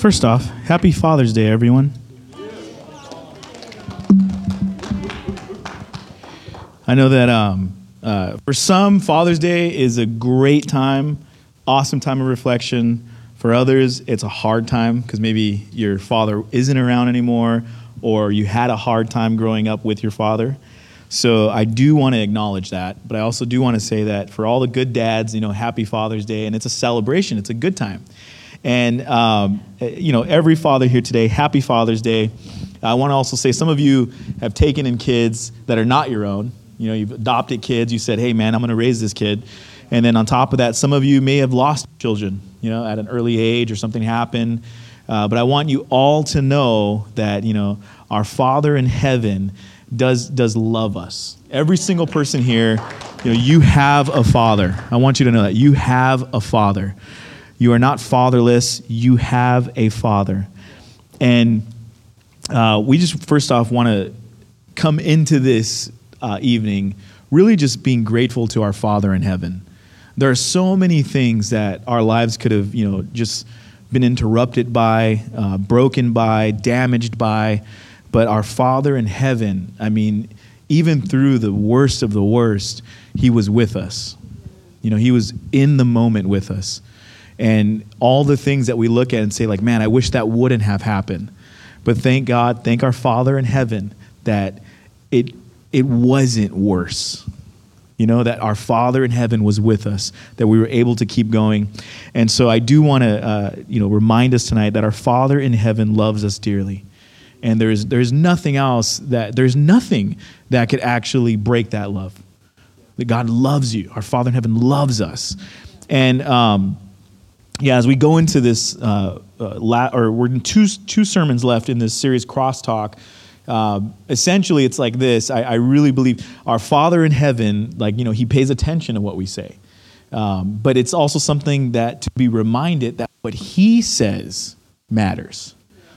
First off, happy Father's Day, everyone. I know that um, uh, for some, Father's Day is a great time, awesome time of reflection. For others, it's a hard time because maybe your father isn't around anymore or you had a hard time growing up with your father. So I do want to acknowledge that, but I also do want to say that for all the good dads, you know, happy Father's Day, and it's a celebration. It's a good time. And, um, you know, every father here today, happy Father's Day. I want to also say some of you have taken in kids that are not your own. You know, you've adopted kids. You said, hey, man, I'm going to raise this kid. And then on top of that, some of you may have lost children, you know, at an early age or something happened. Uh, but I want you all to know that, you know, our Father in heaven does, does love us. Every single person here, you know, you have a father. I want you to know that. You have a father. You are not fatherless, you have a father. And uh, we just first off want to come into this uh, evening really just being grateful to our Father in heaven. There are so many things that our lives could have, you know, just been interrupted by, uh, broken by, damaged by, but our Father in heaven, I mean, even through the worst of the worst, He was with us. You know, He was in the moment with us and all the things that we look at and say like man i wish that wouldn't have happened. But thank god thank our father in heaven that it it wasn't worse. You know that our father in heaven was with us that we were able to keep going. And so i do want to uh, you know remind us tonight that our father in heaven loves us dearly. And there's there's nothing else that there's nothing that could actually break that love. That god loves you. Our father in heaven loves us. And um, yeah, as we go into this, uh, uh, la- or we're in two, two sermons left in this series, Crosstalk. Uh, essentially, it's like this. I, I, really believe our Father in heaven, like, you know, He pays attention to what we say. Um, but it's also something that to be reminded that what He says matters.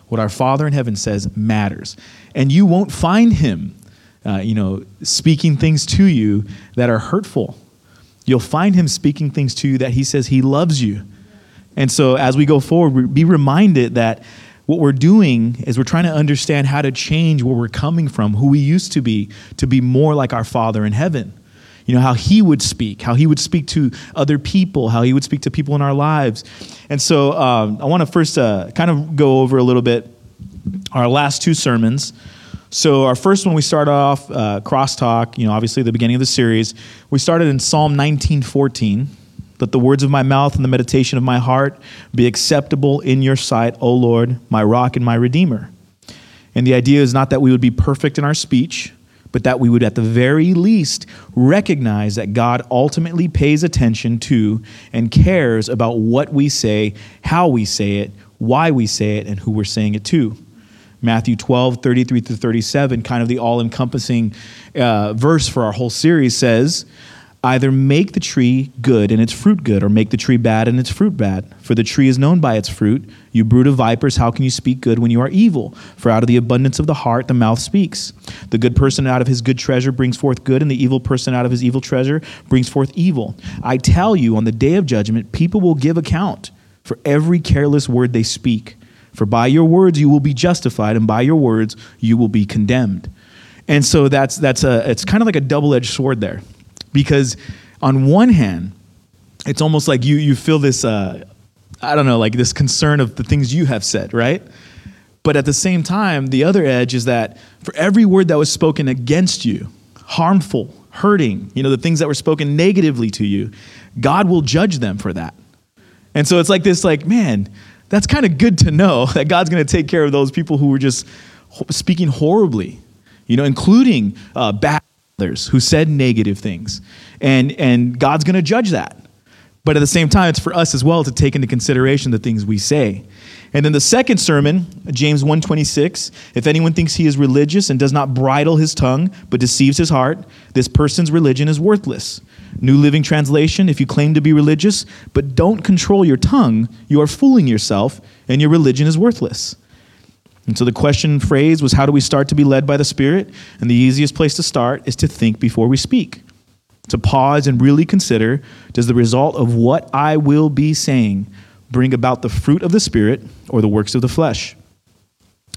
What our Father in heaven says matters. And you won't find Him, uh, you know, speaking things to you that are hurtful. You'll find Him speaking things to you that He says He loves you and so as we go forward, be reminded that what we're doing is we're trying to understand how to change where we're coming from, who we used to be, to be more like our Father in heaven. You know, how He would speak, how He would speak to other people, how He would speak to people in our lives. And so um, I want to first uh, kind of go over a little bit our last two sermons. So our first one, we started off uh, crosstalk. You know, obviously the beginning of the series. We started in Psalm 1914. Let the words of my mouth and the meditation of my heart be acceptable in your sight, O Lord, my rock and my redeemer. And the idea is not that we would be perfect in our speech, but that we would at the very least recognize that God ultimately pays attention to and cares about what we say, how we say it, why we say it, and who we're saying it to. Matthew 12, 33 through 37, kind of the all encompassing uh, verse for our whole series, says, Either make the tree good and its fruit good, or make the tree bad and its fruit bad. For the tree is known by its fruit. You brood of vipers, how can you speak good when you are evil? For out of the abundance of the heart the mouth speaks. The good person out of his good treasure brings forth good, and the evil person out of his evil treasure brings forth evil. I tell you, on the day of judgment, people will give account for every careless word they speak. For by your words you will be justified, and by your words you will be condemned. And so that's that's a it's kind of like a double-edged sword there because on one hand, it's almost like you you feel this uh, I don't know like this concern of the things you have said, right? But at the same time, the other edge is that for every word that was spoken against you, harmful, hurting, you know, the things that were spoken negatively to you, God will judge them for that. And so it's like this like, man, that's kind of good to know that God's going to take care of those people who were just speaking horribly, you know, including uh, bad others who said negative things. And, and God's going to judge that. But at the same time, it's for us as well to take into consideration the things we say. And then the second sermon, James 1:26, if anyone thinks he is religious and does not bridle his tongue but deceives his heart, this person's religion is worthless. New Living Translation, if you claim to be religious but don't control your tongue, you are fooling yourself and your religion is worthless. And so the question phrase was how do we start to be led by the Spirit? And the easiest place to start is to think before we speak. To pause and really consider does the result of what I will be saying bring about the fruit of the Spirit or the works of the flesh?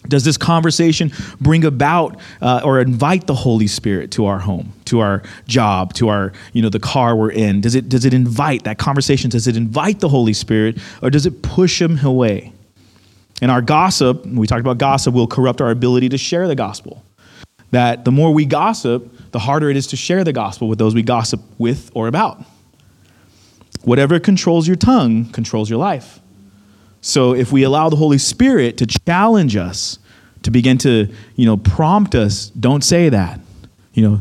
Does this conversation bring about uh, or invite the Holy Spirit to our home, to our job, to our, you know, the car we're in? Does it, does it invite that conversation? Does it invite the Holy Spirit or does it push him away? And our gossip, we talked about gossip, will corrupt our ability to share the gospel. That the more we gossip, the harder it is to share the gospel with those we gossip with or about. Whatever controls your tongue controls your life. So if we allow the Holy Spirit to challenge us, to begin to, you know, prompt us, don't say that. You know,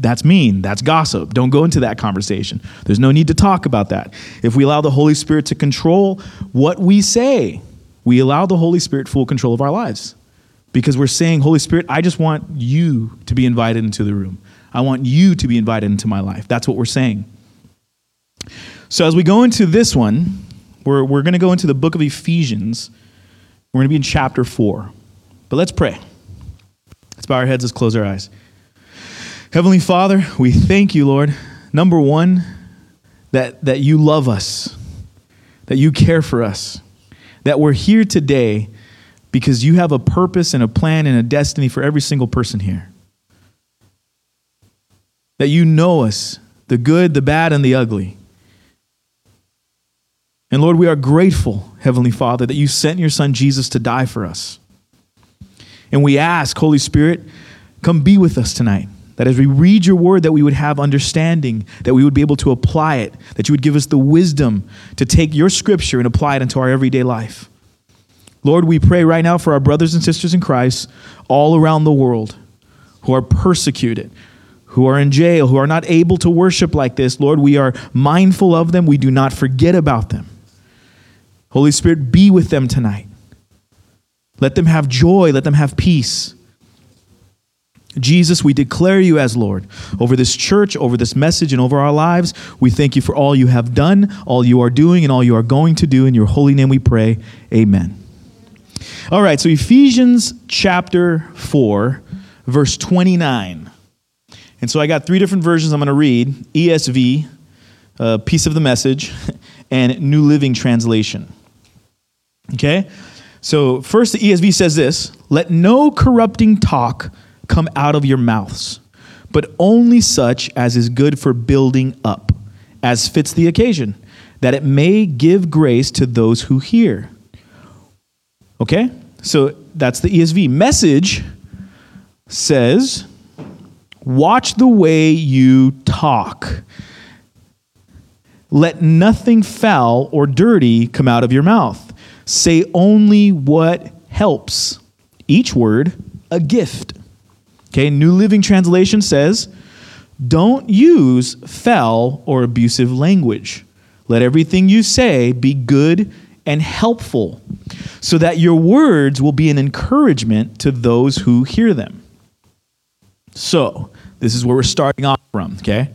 that's mean. That's gossip. Don't go into that conversation. There's no need to talk about that. If we allow the Holy Spirit to control what we say, we allow the Holy Spirit full control of our lives. Because we're saying, Holy Spirit, I just want you to be invited into the room. I want you to be invited into my life. That's what we're saying. So as we go into this one, we're, we're going to go into the book of Ephesians. We're going to be in chapter 4. But let's pray. Let's bow our heads, let's close our eyes. Heavenly Father, we thank you, Lord. Number one, that, that you love us, that you care for us, that we're here today because you have a purpose and a plan and a destiny for every single person here. That you know us, the good, the bad, and the ugly. And Lord, we are grateful, Heavenly Father, that you sent your Son Jesus to die for us. And we ask, Holy Spirit, come be with us tonight. That as we read your word, that we would have understanding, that we would be able to apply it, that you would give us the wisdom to take your scripture and apply it into our everyday life. Lord, we pray right now for our brothers and sisters in Christ all around the world who are persecuted, who are in jail, who are not able to worship like this. Lord, we are mindful of them. We do not forget about them. Holy Spirit, be with them tonight. Let them have joy. Let them have peace. Jesus, we declare you as Lord over this church, over this message, and over our lives. We thank you for all you have done, all you are doing, and all you are going to do. In your holy name we pray. Amen. All right, so Ephesians chapter 4, verse 29. And so I got three different versions I'm going to read ESV, a uh, piece of the message, and New Living Translation. Okay? So, first, the ESV says this Let no corrupting talk come out of your mouths, but only such as is good for building up, as fits the occasion, that it may give grace to those who hear. Okay? So, that's the ESV. Message says, Watch the way you talk. Let nothing foul or dirty come out of your mouth Say only what helps. Each word a gift. Okay, New Living Translation says, don't use foul or abusive language. Let everything you say be good and helpful, so that your words will be an encouragement to those who hear them. So, this is where we're starting off from, okay?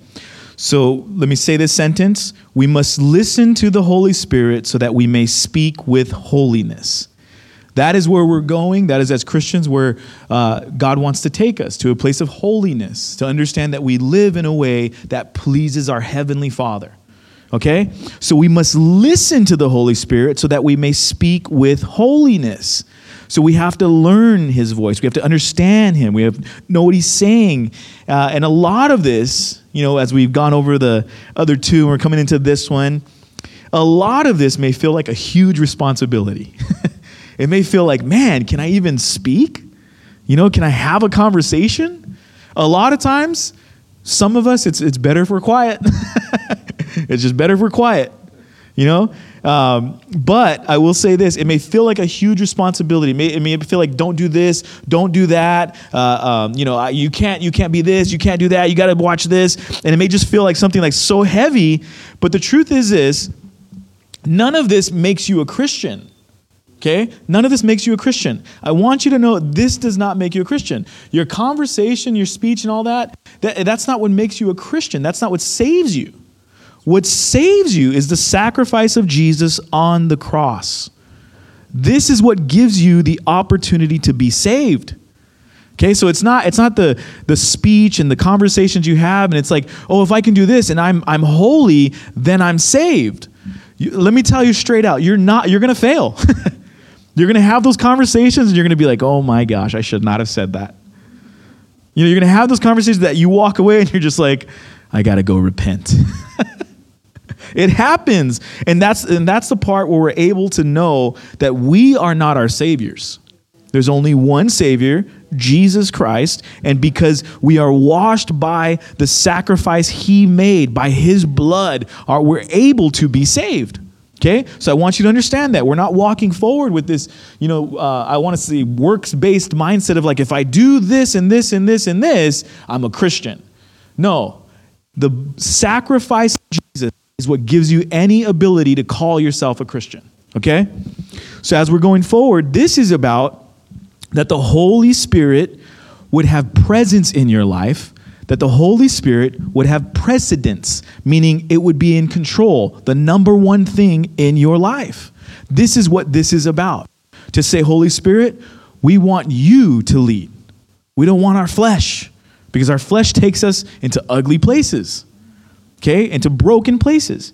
So let me say this sentence We must listen to the Holy Spirit so that we may speak with holiness. That is where we're going. That is, as Christians, where uh, God wants to take us to a place of holiness, to understand that we live in a way that pleases our Heavenly Father. Okay? So we must listen to the Holy Spirit so that we may speak with holiness. So we have to learn His voice. We have to understand Him. We have know what He's saying. Uh, and a lot of this you know, as we've gone over the other two and we're coming into this one, a lot of this may feel like a huge responsibility. it may feel like, man, can I even speak? You know, can I have a conversation? A lot of times, some of us, it's, it's better if we're quiet. it's just better if we're quiet, you know? Um, but I will say this: it may feel like a huge responsibility. It may, it may feel like don't do this, don't do that. Uh, um, you know, you can't, you can't be this, you can't do that. You got to watch this, and it may just feel like something like so heavy. But the truth is, this: none of this makes you a Christian. Okay? None of this makes you a Christian. I want you to know this does not make you a Christian. Your conversation, your speech, and all that, that that's not what makes you a Christian. That's not what saves you. What saves you is the sacrifice of Jesus on the cross. This is what gives you the opportunity to be saved. Okay, so it's not it's not the the speech and the conversations you have, and it's like, oh, if I can do this and I'm I'm holy, then I'm saved. You, let me tell you straight out, you're not, you're to fail. you're going to have those conversations and you're going to be like, oh my gosh, I should not have said that. You know, you're going to have those conversations that you walk away and you're just like, I got to go repent. it happens. And that's, and that's the part where we're able to know that we are not our saviors. There's only one Savior, Jesus Christ. And because we are washed by the sacrifice He made, by His blood, are, we're able to be saved. Okay? So I want you to understand that. We're not walking forward with this, you know, uh, I want to say works based mindset of like, if I do this and this and this and this, I'm a Christian. No. The sacrifice of Jesus is what gives you any ability to call yourself a Christian. Okay? So as we're going forward, this is about that the Holy Spirit would have presence in your life, that the Holy Spirit would have precedence, meaning it would be in control, the number one thing in your life. This is what this is about. To say, Holy Spirit, we want you to lead. We don't want our flesh because our flesh takes us into ugly places, okay, into broken places.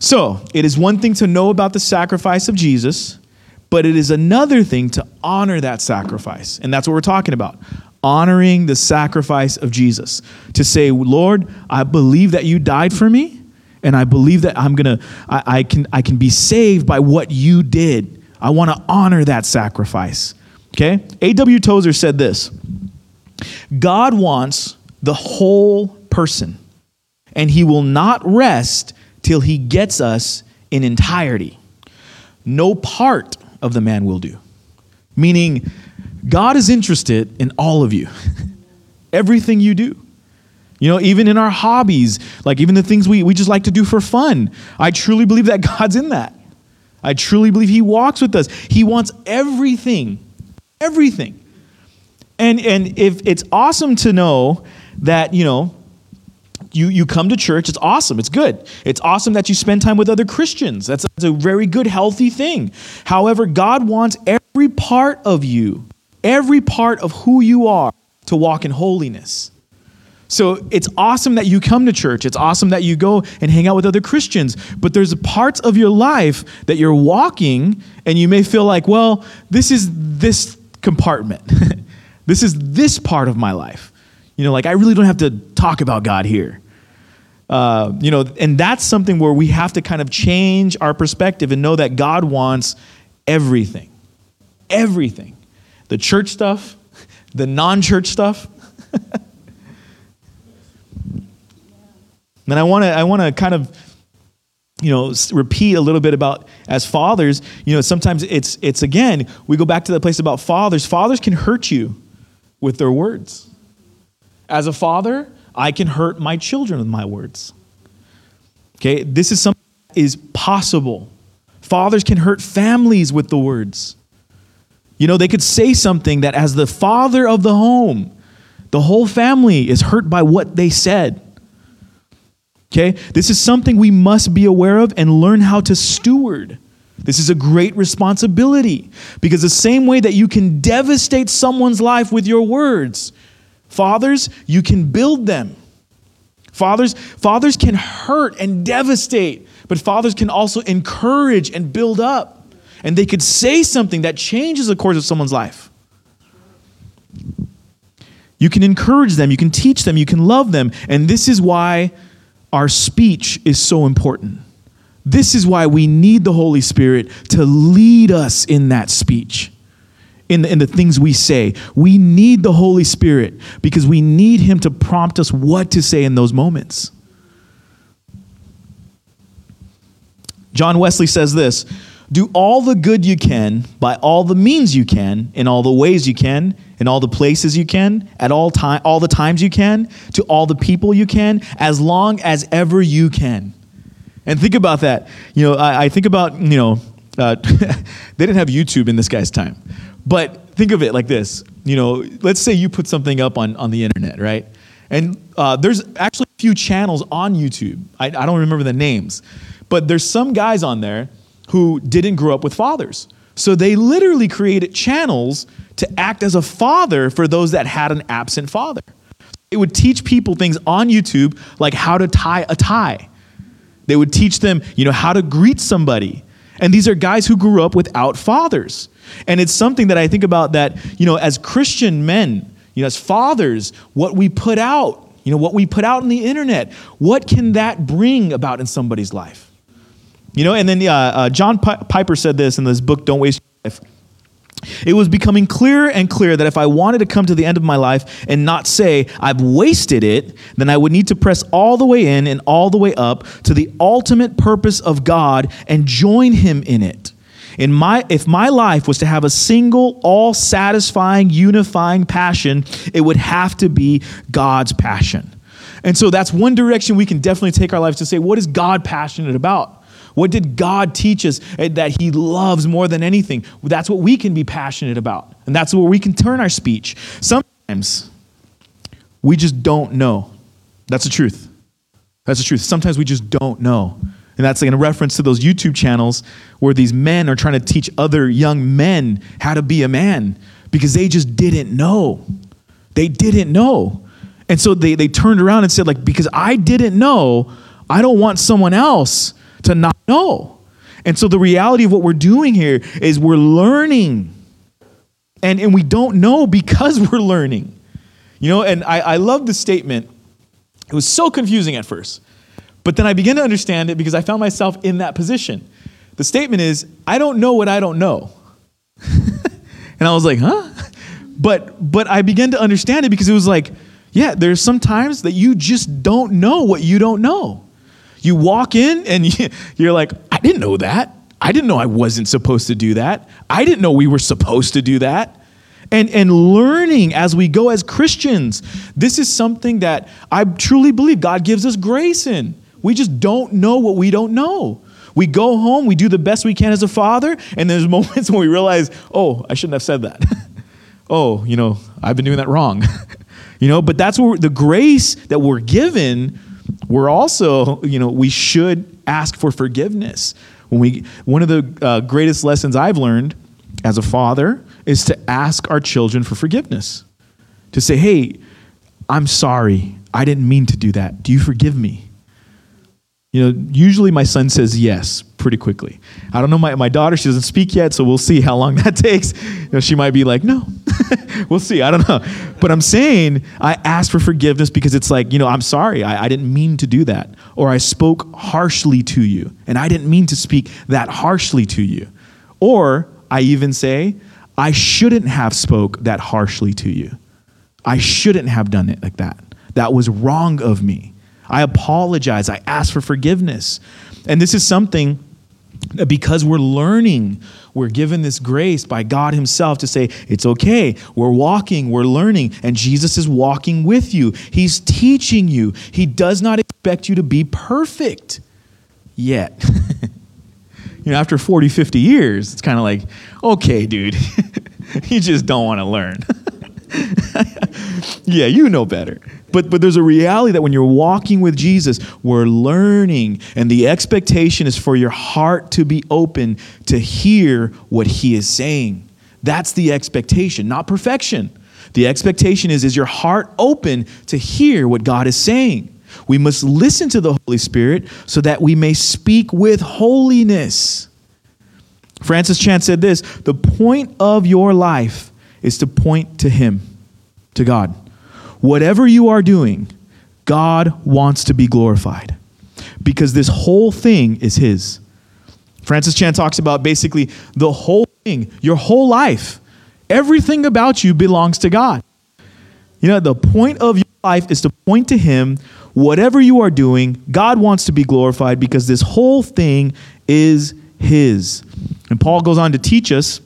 So, it is one thing to know about the sacrifice of Jesus, but it is another thing to honor that sacrifice. And that's what we're talking about honoring the sacrifice of Jesus. To say, Lord, I believe that you died for me, and I believe that I'm gonna, I, I can, I can be saved by what you did. I want to honor that sacrifice. Okay? A.W. Tozer said this God wants the whole person, and he will not rest till he gets us in entirety. No part of the man will do. Meaning, God is interested in all of you, everything you do. You know, even in our hobbies, like even the things we, we just like to do for fun, I truly believe that God's in that. I truly believe He walks with us. He wants everything, everything. And, and if it's awesome to know that, you know, you, you come to church, it's awesome, it's good. It's awesome that you spend time with other Christians. That's, that's a very good, healthy thing. However, God wants every part of you, every part of who you are, to walk in holiness. So it's awesome that you come to church. It's awesome that you go and hang out with other Christians. But there's parts of your life that you're walking and you may feel like, well, this is this compartment. this is this part of my life. You know, like I really don't have to talk about God here. Uh, you know, and that's something where we have to kind of change our perspective and know that God wants everything. Everything. The church stuff, the non church stuff. and I want to I want to kind of you know repeat a little bit about as fathers you know sometimes it's it's again we go back to the place about fathers fathers can hurt you with their words as a father I can hurt my children with my words. Okay, this is something that is possible. Fathers can hurt families with the words. You know, they could say something that, as the father of the home, the whole family is hurt by what they said. Okay, this is something we must be aware of and learn how to steward. This is a great responsibility because the same way that you can devastate someone's life with your words, Fathers, you can build them. Fathers, fathers can hurt and devastate, but fathers can also encourage and build up. And they could say something that changes the course of someone's life. You can encourage them, you can teach them, you can love them. And this is why our speech is so important. This is why we need the Holy Spirit to lead us in that speech in the, in the things we say. We need the Holy Spirit because we need Him to prompt us what to say in those moments. John Wesley says this Do all the good you can by all the means you can, in all the ways you can, in all the places you can, at all time, all the times you can, to all the people you can, as long as ever you can. And think about that. You know, I, I think about, you know, uh, they didn't have YouTube in this guy's time. But think of it like this you know, let's say you put something up on, on the internet, right? And uh, there's actually a few channels on YouTube. I, I don't remember the names, but there's some guys on there who didn't grow up with fathers. So they literally created channels to act as a father for those that had an absent father. It would teach people things on YouTube like how to tie a tie They would teach them, you know, how to greet somebody. And these are guys who grew up without fathers. And it's something that I think about that, you know, as Christian men, you know, as fathers, what we put out, you know, what we put out on the internet, what can that bring about in somebody's life? You know, and then uh, uh, John Piper said this in this book, Don't Waste Your Life. It was becoming clearer and clearer that if I wanted to come to the end of my life and not say, I've wasted it, then I would need to press all the way in and all the way up to the ultimate purpose of God and join Him in it. In my, if my life was to have a single, all satisfying, unifying passion, it would have to be God's passion. And so that's one direction we can definitely take our lives to say, what is God passionate about? What did God teach us eh, that He loves more than anything? That's what we can be passionate about. And that's where we can turn our speech. Sometimes we just don't know. That's the truth. That's the truth. Sometimes we just don't know. And that's like in reference to those YouTube channels where these men are trying to teach other young men how to be a man because they just didn't know. They didn't know. And so they, they turned around and said, like, because I didn't know, I don't want someone else to not know. And so the reality of what we're doing here is we're learning. And, and we don't know because we're learning. You know, and I, I love the statement. It was so confusing at first. But then I began to understand it because I found myself in that position. The statement is, I don't know what I don't know. and I was like, huh? But but I began to understand it because it was like, yeah, there's some times that you just don't know what you don't know. You walk in and you're like, I didn't know that. I didn't know I wasn't supposed to do that. I didn't know we were supposed to do that. And, and learning as we go as Christians, this is something that I truly believe God gives us grace in. We just don't know what we don't know. We go home, we do the best we can as a father, and there's moments when we realize, oh, I shouldn't have said that. oh, you know, I've been doing that wrong. you know, but that's where the grace that we're given we're also, you know, we should ask for forgiveness. When we, one of the uh, greatest lessons I've learned as a father is to ask our children for forgiveness. To say, hey, I'm sorry. I didn't mean to do that. Do you forgive me? You know, usually my son says yes pretty quickly. I don't know, my, my daughter, she doesn't speak yet, so we'll see how long that takes. You know, she might be like, no. we'll see. I don't know. But I'm saying I ask for forgiveness because it's like, you know, I'm sorry. I, I didn't mean to do that. Or I spoke harshly to you, and I didn't mean to speak that harshly to you. Or I even say, I shouldn't have spoke that harshly to you. I shouldn't have done it like that. That was wrong of me. I apologize. I ask for forgiveness. And this is something that because we're learning, we're given this grace by God Himself to say, it's okay. We're walking, we're learning, and Jesus is walking with you. He's teaching you. He does not expect you to be perfect yet. you know, after 40, 50 years, it's kind of like, okay, dude, you just don't want to learn. yeah, you know better. But, but there's a reality that when you're walking with Jesus, we're learning, and the expectation is for your heart to be open to hear what He is saying. That's the expectation, not perfection. The expectation is, is your heart open to hear what God is saying? We must listen to the Holy Spirit so that we may speak with holiness. Francis Chan said this the point of your life is to point to Him, to God. Whatever you are doing, God wants to be glorified because this whole thing is His. Francis Chan talks about basically the whole thing, your whole life, everything about you belongs to God. You know, the point of your life is to point to Him. Whatever you are doing, God wants to be glorified because this whole thing is His. And Paul goes on to teach us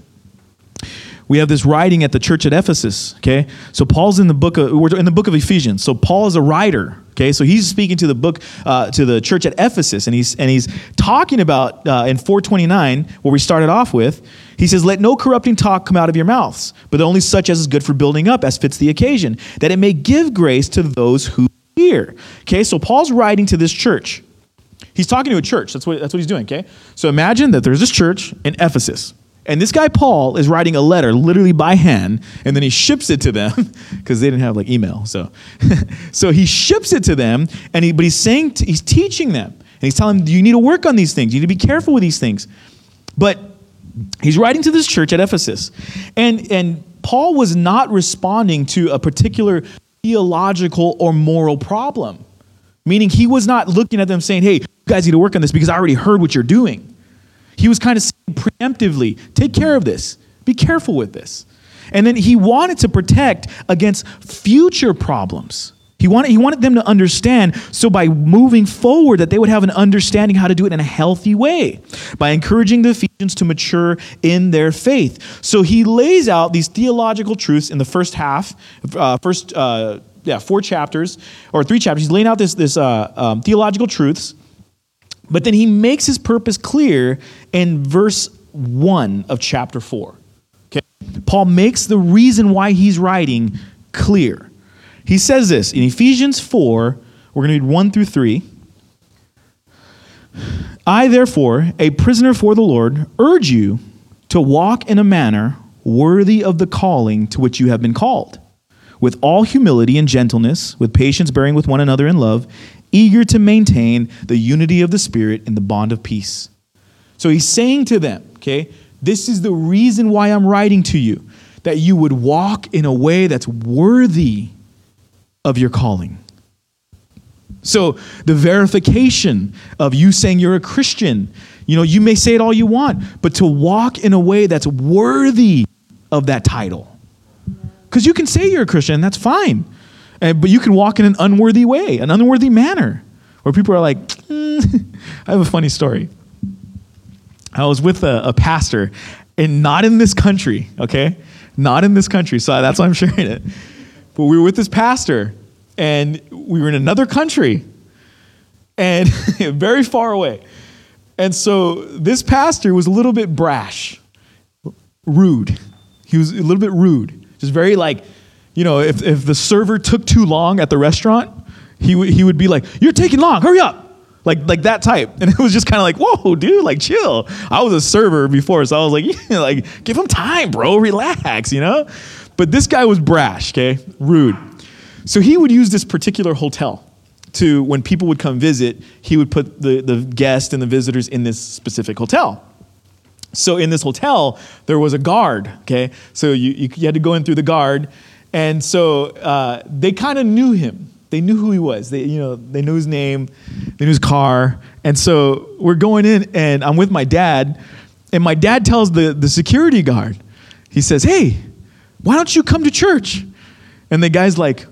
we have this writing at the church at Ephesus. Okay, so Paul's in the book of we're in the book of Ephesians. So Paul is a writer. Okay, so he's speaking to the book uh, to the church at Ephesus, and he's and he's talking about uh, in 429 where we started off with. He says, "Let no corrupting talk come out of your mouths, but only such as is good for building up, as fits the occasion, that it may give grace to those who hear." Okay, so Paul's writing to this church. He's talking to a church. That's what that's what he's doing. Okay, so imagine that there's this church in Ephesus. And this guy, Paul, is writing a letter literally by hand, and then he ships it to them because they didn't have like email. So, so he ships it to them, and he, but he's saying, to, he's teaching them. And he's telling them, you need to work on these things. You need to be careful with these things. But he's writing to this church at Ephesus. And, and Paul was not responding to a particular theological or moral problem, meaning he was not looking at them saying, hey, you guys need to work on this because I already heard what you're doing. He was kind of saying preemptively, take care of this, be careful with this. And then he wanted to protect against future problems. He wanted, he wanted them to understand, so by moving forward, that they would have an understanding how to do it in a healthy way, by encouraging the Ephesians to mature in their faith. So he lays out these theological truths in the first half, uh, first, uh, yeah, four chapters, or three chapters. He's laying out this, this uh, um, theological truths, but then he makes his purpose clear in verse 1 of chapter 4. Okay? Paul makes the reason why he's writing clear. He says this in Ephesians 4, we're going to read 1 through 3. I, therefore, a prisoner for the Lord, urge you to walk in a manner worthy of the calling to which you have been called, with all humility and gentleness, with patience bearing with one another in love, eager to maintain the unity of the Spirit in the bond of peace. So he's saying to them, okay, this is the reason why I'm writing to you, that you would walk in a way that's worthy of your calling. So, the verification of you saying you're a Christian, you know, you may say it all you want, but to walk in a way that's worthy of that title. Because you can say you're a Christian, that's fine. And, but you can walk in an unworthy way, an unworthy manner, where people are like, mm. I have a funny story. I was with a, a pastor, and not in this country, okay? Not in this country, so that's why I'm sharing it. But we were with this pastor, and we were in another country, and very far away. And so this pastor was a little bit brash, rude. He was a little bit rude, just very like, you know, if, if the server took too long at the restaurant, he, w- he would be like, You're taking long, hurry up. Like, like that type. And it was just kind of like, Whoa, dude, like chill. I was a server before, so I was like, yeah, like, give him time, bro, relax, you know? But this guy was brash, okay? Rude. So he would use this particular hotel to, when people would come visit, he would put the, the guests and the visitors in this specific hotel. So in this hotel, there was a guard, okay? So you, you, you had to go in through the guard. And so uh, they kind of knew him. They knew who he was. They, you know, they knew his name, they knew his car. And so we're going in, and I'm with my dad. And my dad tells the, the security guard, he says, Hey, why don't you come to church? And the guy's like,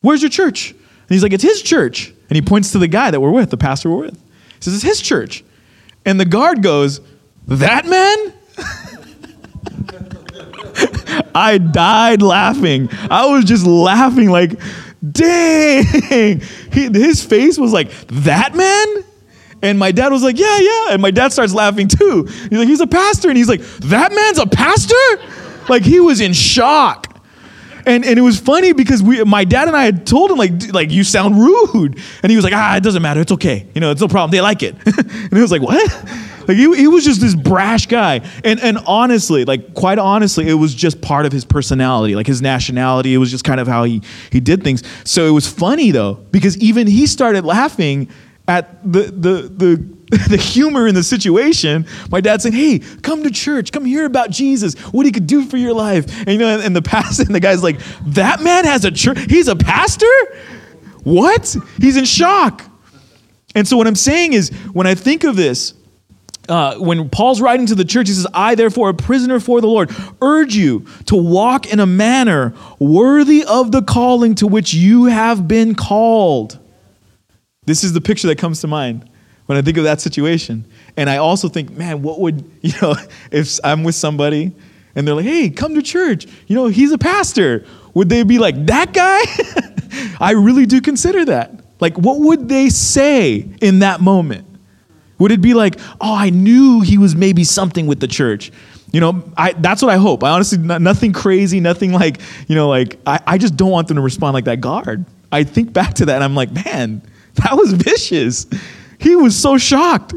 Where's your church? And he's like, It's his church. And he points to the guy that we're with, the pastor we're with. He says, It's his church. And the guard goes, That man? I died laughing. I was just laughing, like, dang. He, his face was like, That man? And my dad was like, Yeah, yeah. And my dad starts laughing too. He's like, He's a pastor. And he's like, That man's a pastor? Like he was in shock. And, and it was funny because we, my dad and I had told him like, like you sound rude, and he was like, ah, it doesn't matter, it's okay, you know, it's no problem, they like it. and he was like, what? Like he, he was just this brash guy, and and honestly, like quite honestly, it was just part of his personality, like his nationality. It was just kind of how he he did things. So it was funny though because even he started laughing at the the the the humor in the situation, my dad saying, "Hey, come to church. Come hear about Jesus. What he could do for your life." And you know, and the pastor and the guy's like, "That man has a church. He's a pastor? What? He's in shock." And so what I'm saying is, when I think of this, uh, when Paul's writing to the church, he says, I, therefore, a prisoner for the Lord, urge you to walk in a manner worthy of the calling to which you have been called. This is the picture that comes to mind when I think of that situation. And I also think, man, what would, you know, if I'm with somebody and they're like, hey, come to church, you know, he's a pastor, would they be like, that guy? I really do consider that. Like, what would they say in that moment? Would it be like, oh, I knew he was maybe something with the church? You know, I, that's what I hope. I honestly, nothing crazy, nothing like, you know, like, I, I just don't want them to respond like that guard. I think back to that and I'm like, man, that was vicious. He was so shocked.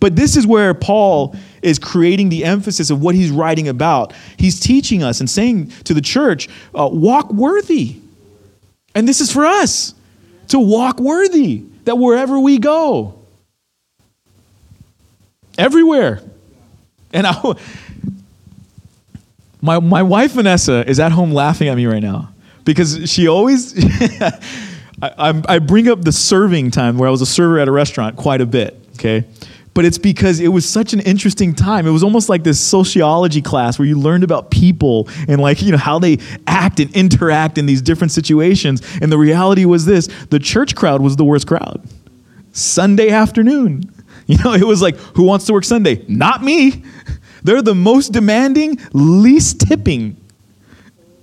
But this is where Paul is creating the emphasis of what he's writing about. He's teaching us and saying to the church, uh, walk worthy. And this is for us. to walk worthy, that wherever we go, everywhere. And I, my, my wife, Vanessa, is at home laughing at me right now because she always, I, I bring up the serving time where I was a server at a restaurant quite a bit, okay? But it's because it was such an interesting time. It was almost like this sociology class where you learned about people and like, you know, how they act and interact in these different situations. And the reality was this the church crowd was the worst crowd. Sunday afternoon. You know, it was like, who wants to work Sunday? Not me. They're the most demanding, least tipping.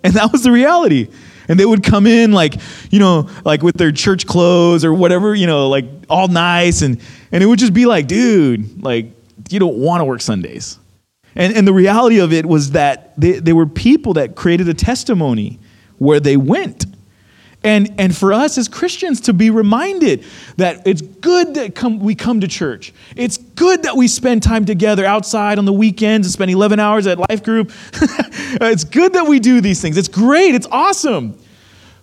And that was the reality. And they would come in like, you know, like with their church clothes or whatever, you know, like all nice. And, and it would just be like, dude, like, you don't want to work Sundays. And, and the reality of it was that they, they were people that created a testimony where they went. And, and for us as Christians to be reminded that it's good that come, we come to church. It's good that we spend time together outside on the weekends and spend 11 hours at Life Group. it's good that we do these things. It's great. It's awesome.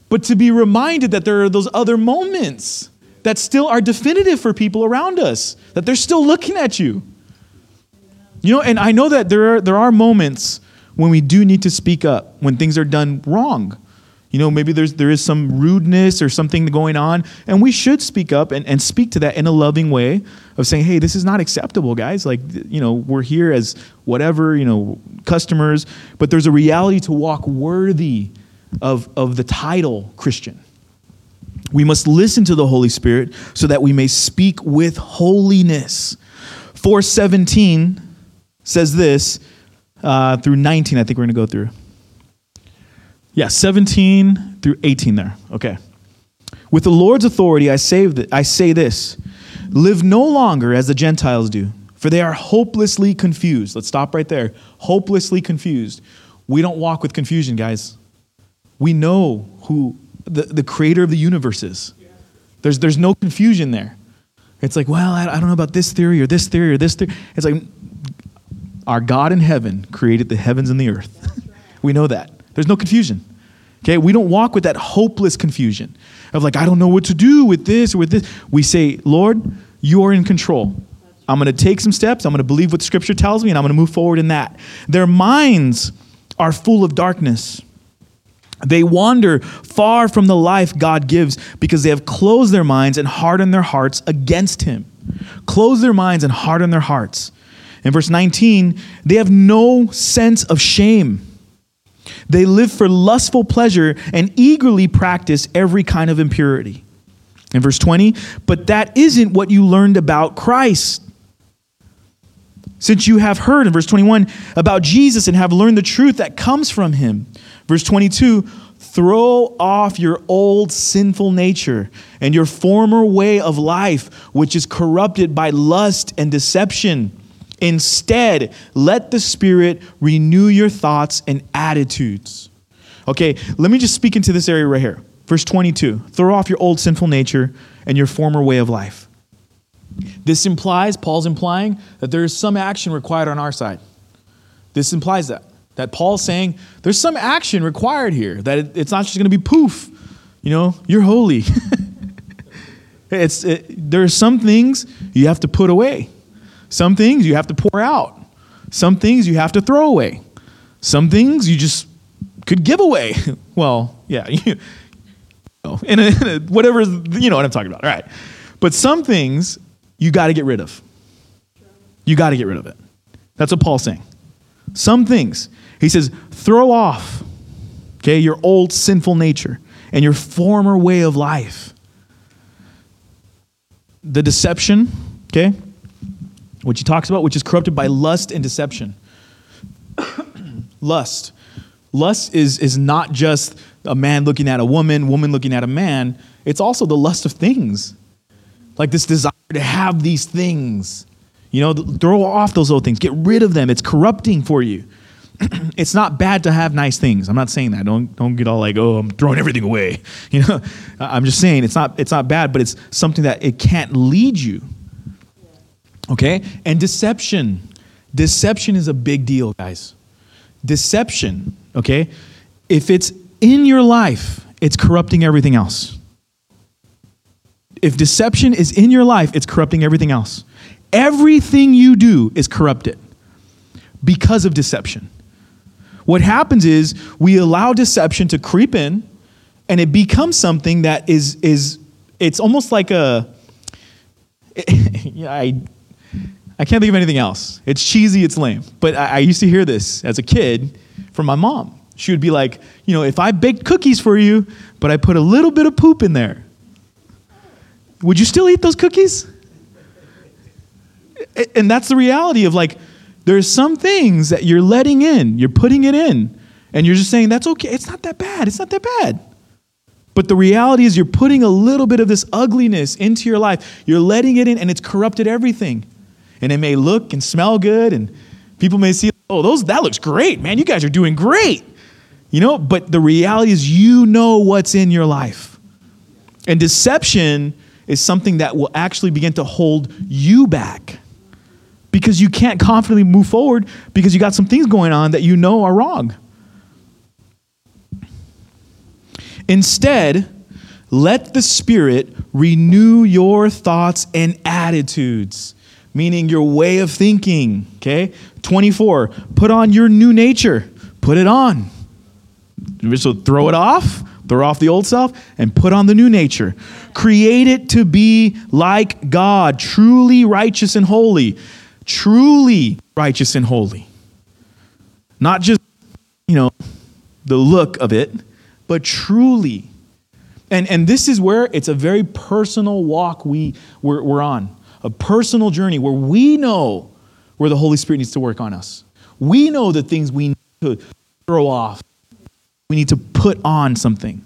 But to be reminded that there are those other moments that still are definitive for people around us, that they're still looking at you. You know, and I know that there are, there are moments when we do need to speak up, when things are done wrong you know, maybe there's, there is some rudeness or something going on, and we should speak up and, and speak to that in a loving way of saying, hey, this is not acceptable, guys. Like, you know, we're here as whatever, you know, customers, but there's a reality to walk worthy of, of the title Christian. We must listen to the Holy Spirit so that we may speak with holiness. 417 says this uh, through 19, I think we're going to go through. Yeah, 17 through 18 there. Okay. With the Lord's authority, I th- I say this live no longer as the Gentiles do, for they are hopelessly confused. Let's stop right there. Hopelessly confused. We don't walk with confusion, guys. We know who the, the creator of the universe is. There's, there's no confusion there. It's like, well, I, I don't know about this theory or this theory or this theory. It's like, our God in heaven created the heavens and the earth. we know that. There's no confusion. Okay, we don't walk with that hopeless confusion of like, I don't know what to do with this or with this. We say, Lord, you are in control. I'm going to take some steps. I'm going to believe what Scripture tells me, and I'm going to move forward in that. Their minds are full of darkness. They wander far from the life God gives because they have closed their minds and hardened their hearts against Him. Close their minds and harden their hearts. In verse 19, they have no sense of shame. They live for lustful pleasure and eagerly practice every kind of impurity. In verse 20, but that isn't what you learned about Christ. Since you have heard, in verse 21, about Jesus and have learned the truth that comes from him. Verse 22, throw off your old sinful nature and your former way of life, which is corrupted by lust and deception Instead, let the Spirit renew your thoughts and attitudes. Okay, let me just speak into this area right here. Verse 22 throw off your old sinful nature and your former way of life. This implies, Paul's implying, that there is some action required on our side. This implies that. That Paul's saying there's some action required here, that it's not just going to be poof, you know, you're holy. it's, it, there are some things you have to put away. Some things you have to pour out. Some things you have to throw away. Some things you just could give away. well, yeah, you know, in a, in a, whatever, you know what I'm talking about. All right. But some things you got to get rid of. You got to get rid of it. That's what Paul's saying. Some things. He says, throw off, okay, your old sinful nature and your former way of life. The deception, okay? Which he talks about, which is corrupted by lust and deception. lust. Lust is, is not just a man looking at a woman, woman looking at a man, it's also the lust of things. Like this desire to have these things. You know, throw off those old things, get rid of them. It's corrupting for you. it's not bad to have nice things. I'm not saying that. Don't don't get all like, oh, I'm throwing everything away. You know, I'm just saying it's not it's not bad, but it's something that it can't lead you Okay? And deception. Deception is a big deal, guys. Deception, okay? If it's in your life, it's corrupting everything else. if deception is in your life, it's corrupting everything else. Everything you do is corrupted because of deception. What happens is we allow deception to creep in and it becomes something that is is it's almost like a I I can't think of anything else. It's cheesy, it's lame. But I, I used to hear this as a kid from my mom. She would be like, you know, if I baked cookies for you, but I put a little bit of poop in there, would you still eat those cookies? And that's the reality of like, there's some things that you're letting in, you're putting it in, and you're just saying, that's okay, it's not that bad, it's not that bad. But the reality is, you're putting a little bit of this ugliness into your life. You're letting it in, and it's corrupted everything. And it may look and smell good, and people may see, oh, those that looks great, man. You guys are doing great. You know, but the reality is, you know what's in your life. And deception is something that will actually begin to hold you back because you can't confidently move forward because you got some things going on that you know are wrong. Instead, let the Spirit renew your thoughts and attitudes, meaning your way of thinking. Okay? 24, put on your new nature. Put it on. So throw it off, throw off the old self, and put on the new nature. Create it to be like God, truly righteous and holy. Truly righteous and holy. Not just, you know, the look of it, but truly. And, and this is where it's a very personal walk we, we're, we're on, a personal journey where we know where the Holy Spirit needs to work on us. We know the things we need to throw off, we need to put on something.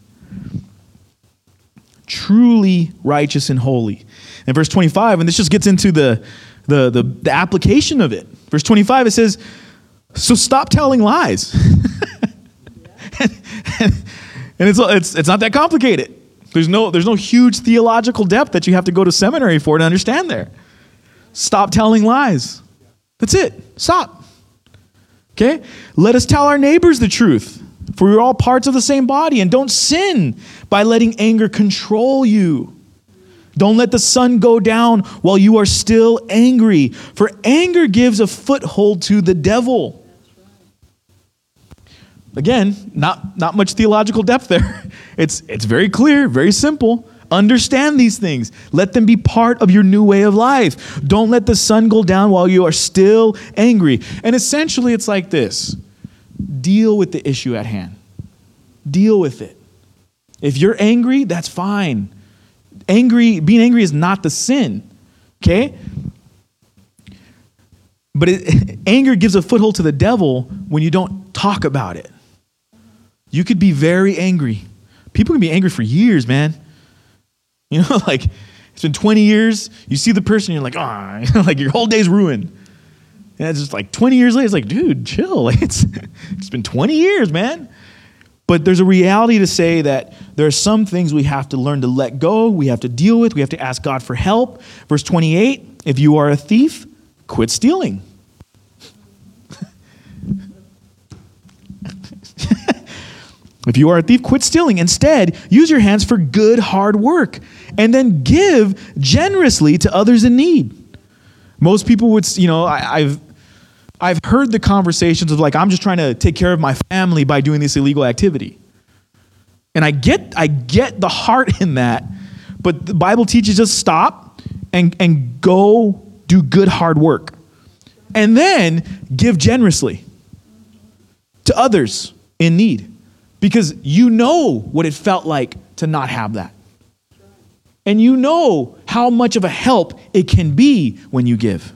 Truly righteous and holy. And verse 25, and this just gets into the, the, the, the application of it. Verse 25, it says, So stop telling lies. and, and, and it's, it's, it's not that complicated. There's no, there's no huge theological depth that you have to go to seminary for to understand there. Stop telling lies. That's it. Stop. Okay? Let us tell our neighbors the truth, for we're all parts of the same body, and don't sin by letting anger control you. Don't let the sun go down while you are still angry, for anger gives a foothold to the devil. Again, not, not much theological depth there. It's, it's very clear, very simple. Understand these things. Let them be part of your new way of life. Don't let the sun go down while you are still angry. And essentially, it's like this deal with the issue at hand, deal with it. If you're angry, that's fine. Angry, being angry is not the sin, okay? But it, anger gives a foothold to the devil when you don't talk about it. You could be very angry. People can be angry for years, man. You know, like it's been 20 years. You see the person, you're like, ah, like your whole day's ruined. And it's just like 20 years later, it's like, dude, chill. It's it's been 20 years, man. But there's a reality to say that there are some things we have to learn to let go, we have to deal with, we have to ask God for help. Verse 28 if you are a thief, quit stealing. If you are a thief, quit stealing. Instead, use your hands for good, hard work, and then give generously to others in need. Most people would, you know, I, have I've heard the conversations of like, I'm just trying to take care of my family by doing this illegal activity. And I get, I get the heart in that, but the Bible teaches us stop and, and go do good, hard work. And then give generously to others in need because you know what it felt like to not have that. And you know how much of a help it can be when you give.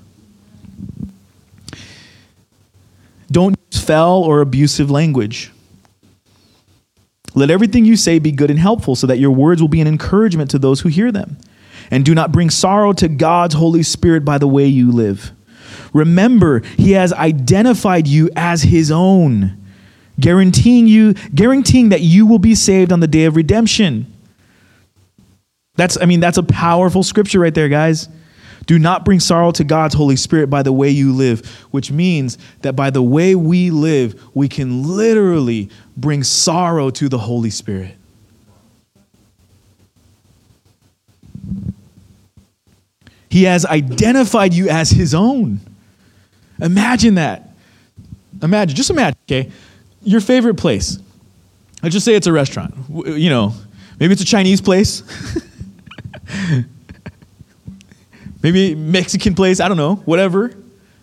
Don't use foul or abusive language. Let everything you say be good and helpful so that your words will be an encouragement to those who hear them. And do not bring sorrow to God's Holy Spirit by the way you live. Remember, He has identified you as His own guaranteeing you guaranteeing that you will be saved on the day of redemption. That's I mean that's a powerful scripture right there, guys. Do not bring sorrow to God's Holy Spirit by the way you live, which means that by the way we live, we can literally bring sorrow to the Holy Spirit. He has identified you as his own. Imagine that. Imagine, just imagine, okay? Your favorite place. Let's just say it's a restaurant. You know, maybe it's a Chinese place. maybe Mexican place, I don't know, whatever.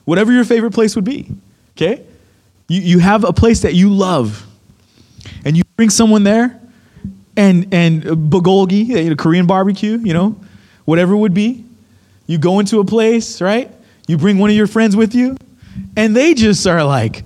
Whatever your favorite place would be. Okay? You, you have a place that you love. And you bring someone there and and bulgogi, you know, Korean barbecue, you know, whatever it would be. You go into a place, right? You bring one of your friends with you, and they just are like,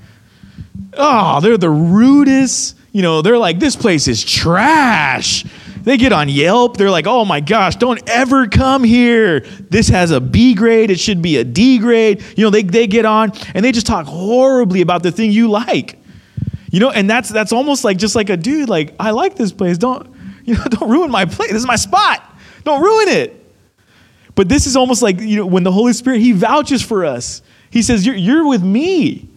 oh, they're the rudest. You know, they're like, this place is trash. They get on Yelp. They're like, oh my gosh, don't ever come here. This has a B grade. It should be a D grade. You know, they, they get on and they just talk horribly about the thing you like. You know, and that's that's almost like just like a dude, like, I like this place. Don't, you know, don't ruin my place. This is my spot. Don't ruin it. But this is almost like, you know, when the Holy Spirit, He vouches for us. He says, You're, you're with me.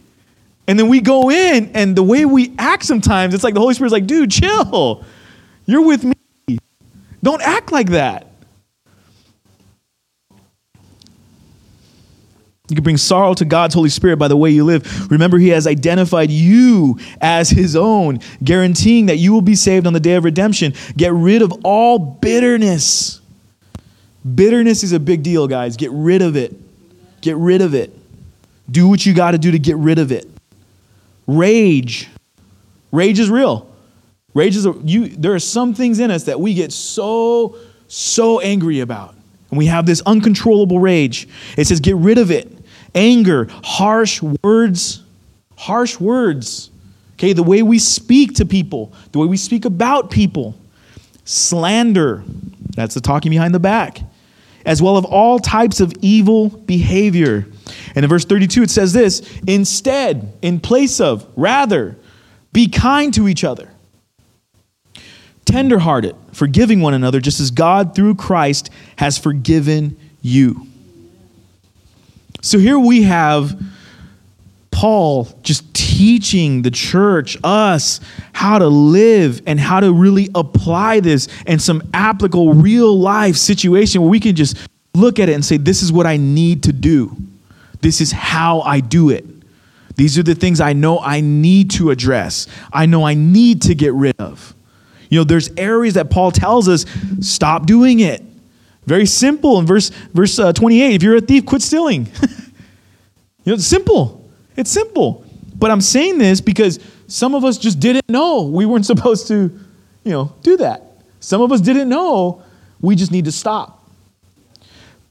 And then we go in, and the way we act sometimes, it's like the Holy Spirit's like, dude, chill. You're with me. Don't act like that. You can bring sorrow to God's Holy Spirit by the way you live. Remember, He has identified you as His own, guaranteeing that you will be saved on the day of redemption. Get rid of all bitterness. Bitterness is a big deal, guys. Get rid of it. Get rid of it. Do what you got to do to get rid of it. Rage. Rage is real. Rage is a, you. There are some things in us that we get so so angry about, and we have this uncontrollable rage. It says, get rid of it. Anger, harsh words, harsh words. Okay, the way we speak to people, the way we speak about people, slander. That's the talking behind the back as well of all types of evil behavior. And in verse 32, it says this instead, in place of, rather, be kind to each other, tenderhearted, forgiving one another, just as God through Christ has forgiven you. So here we have Paul just teaching the church, us, how to live and how to really apply this in some applicable real life situation where we can just look at it and say, This is what I need to do. This is how I do it. These are the things I know I need to address. I know I need to get rid of. You know, there's areas that Paul tells us, stop doing it. Very simple in verse, verse uh, 28. If you're a thief, quit stealing. you know, it's simple. It's simple. But I'm saying this because some of us just didn't know we weren't supposed to, you know, do that. Some of us didn't know we just need to stop.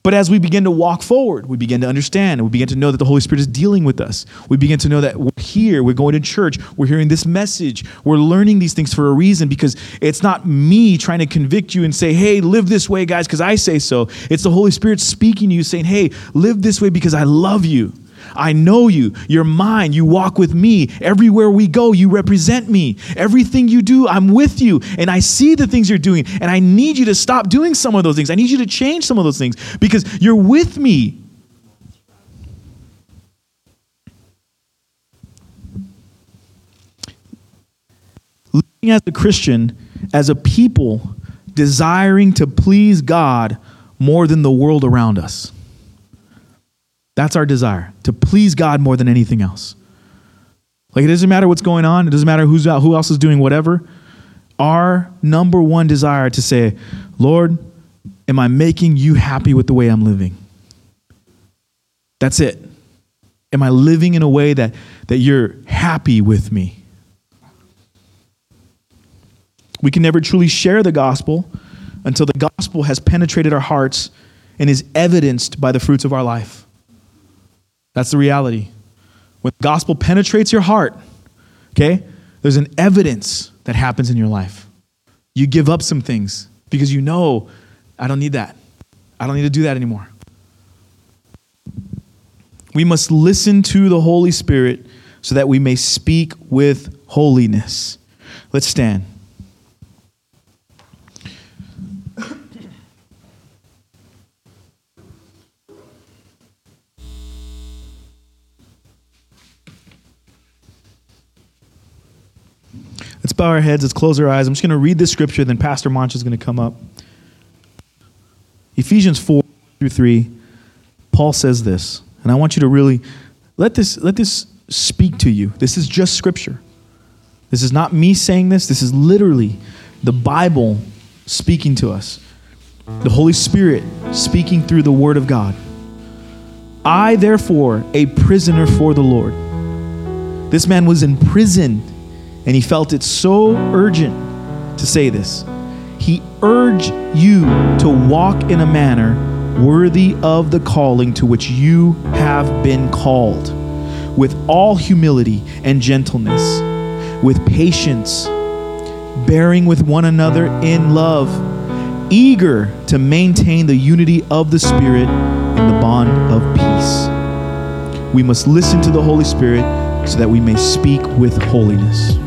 But as we begin to walk forward, we begin to understand and we begin to know that the Holy Spirit is dealing with us. We begin to know that we're here, we're going to church, we're hearing this message, we're learning these things for a reason because it's not me trying to convict you and say, hey, live this way, guys, because I say so. It's the Holy Spirit speaking to you saying, hey, live this way because I love you. I know you. You're mine. You walk with me. Everywhere we go, you represent me. Everything you do, I'm with you. And I see the things you're doing. And I need you to stop doing some of those things. I need you to change some of those things because you're with me. Living as a Christian, as a people, desiring to please God more than the world around us. That's our desire, to please God more than anything else. Like it doesn't matter what's going on, it doesn't matter who's out, who else is doing whatever. Our number one desire to say, Lord, am I making you happy with the way I'm living? That's it. Am I living in a way that, that you're happy with me? We can never truly share the gospel until the gospel has penetrated our hearts and is evidenced by the fruits of our life. That's the reality. When the gospel penetrates your heart, okay, there's an evidence that happens in your life. You give up some things because you know, I don't need that. I don't need to do that anymore. We must listen to the Holy Spirit so that we may speak with holiness. Let's stand. Let's bow our heads. Let's close our eyes. I'm just going to read this scripture, then Pastor Mancha is going to come up. Ephesians 4 through 3. Paul says this, and I want you to really let this let this speak to you. This is just scripture. This is not me saying this. This is literally the Bible speaking to us. The Holy Spirit speaking through the word of God. I therefore a prisoner for the Lord. This man was in prison and he felt it so urgent to say this. He urged you to walk in a manner worthy of the calling to which you have been called, with all humility and gentleness, with patience, bearing with one another in love, eager to maintain the unity of the Spirit in the bond of peace. We must listen to the Holy Spirit so that we may speak with holiness.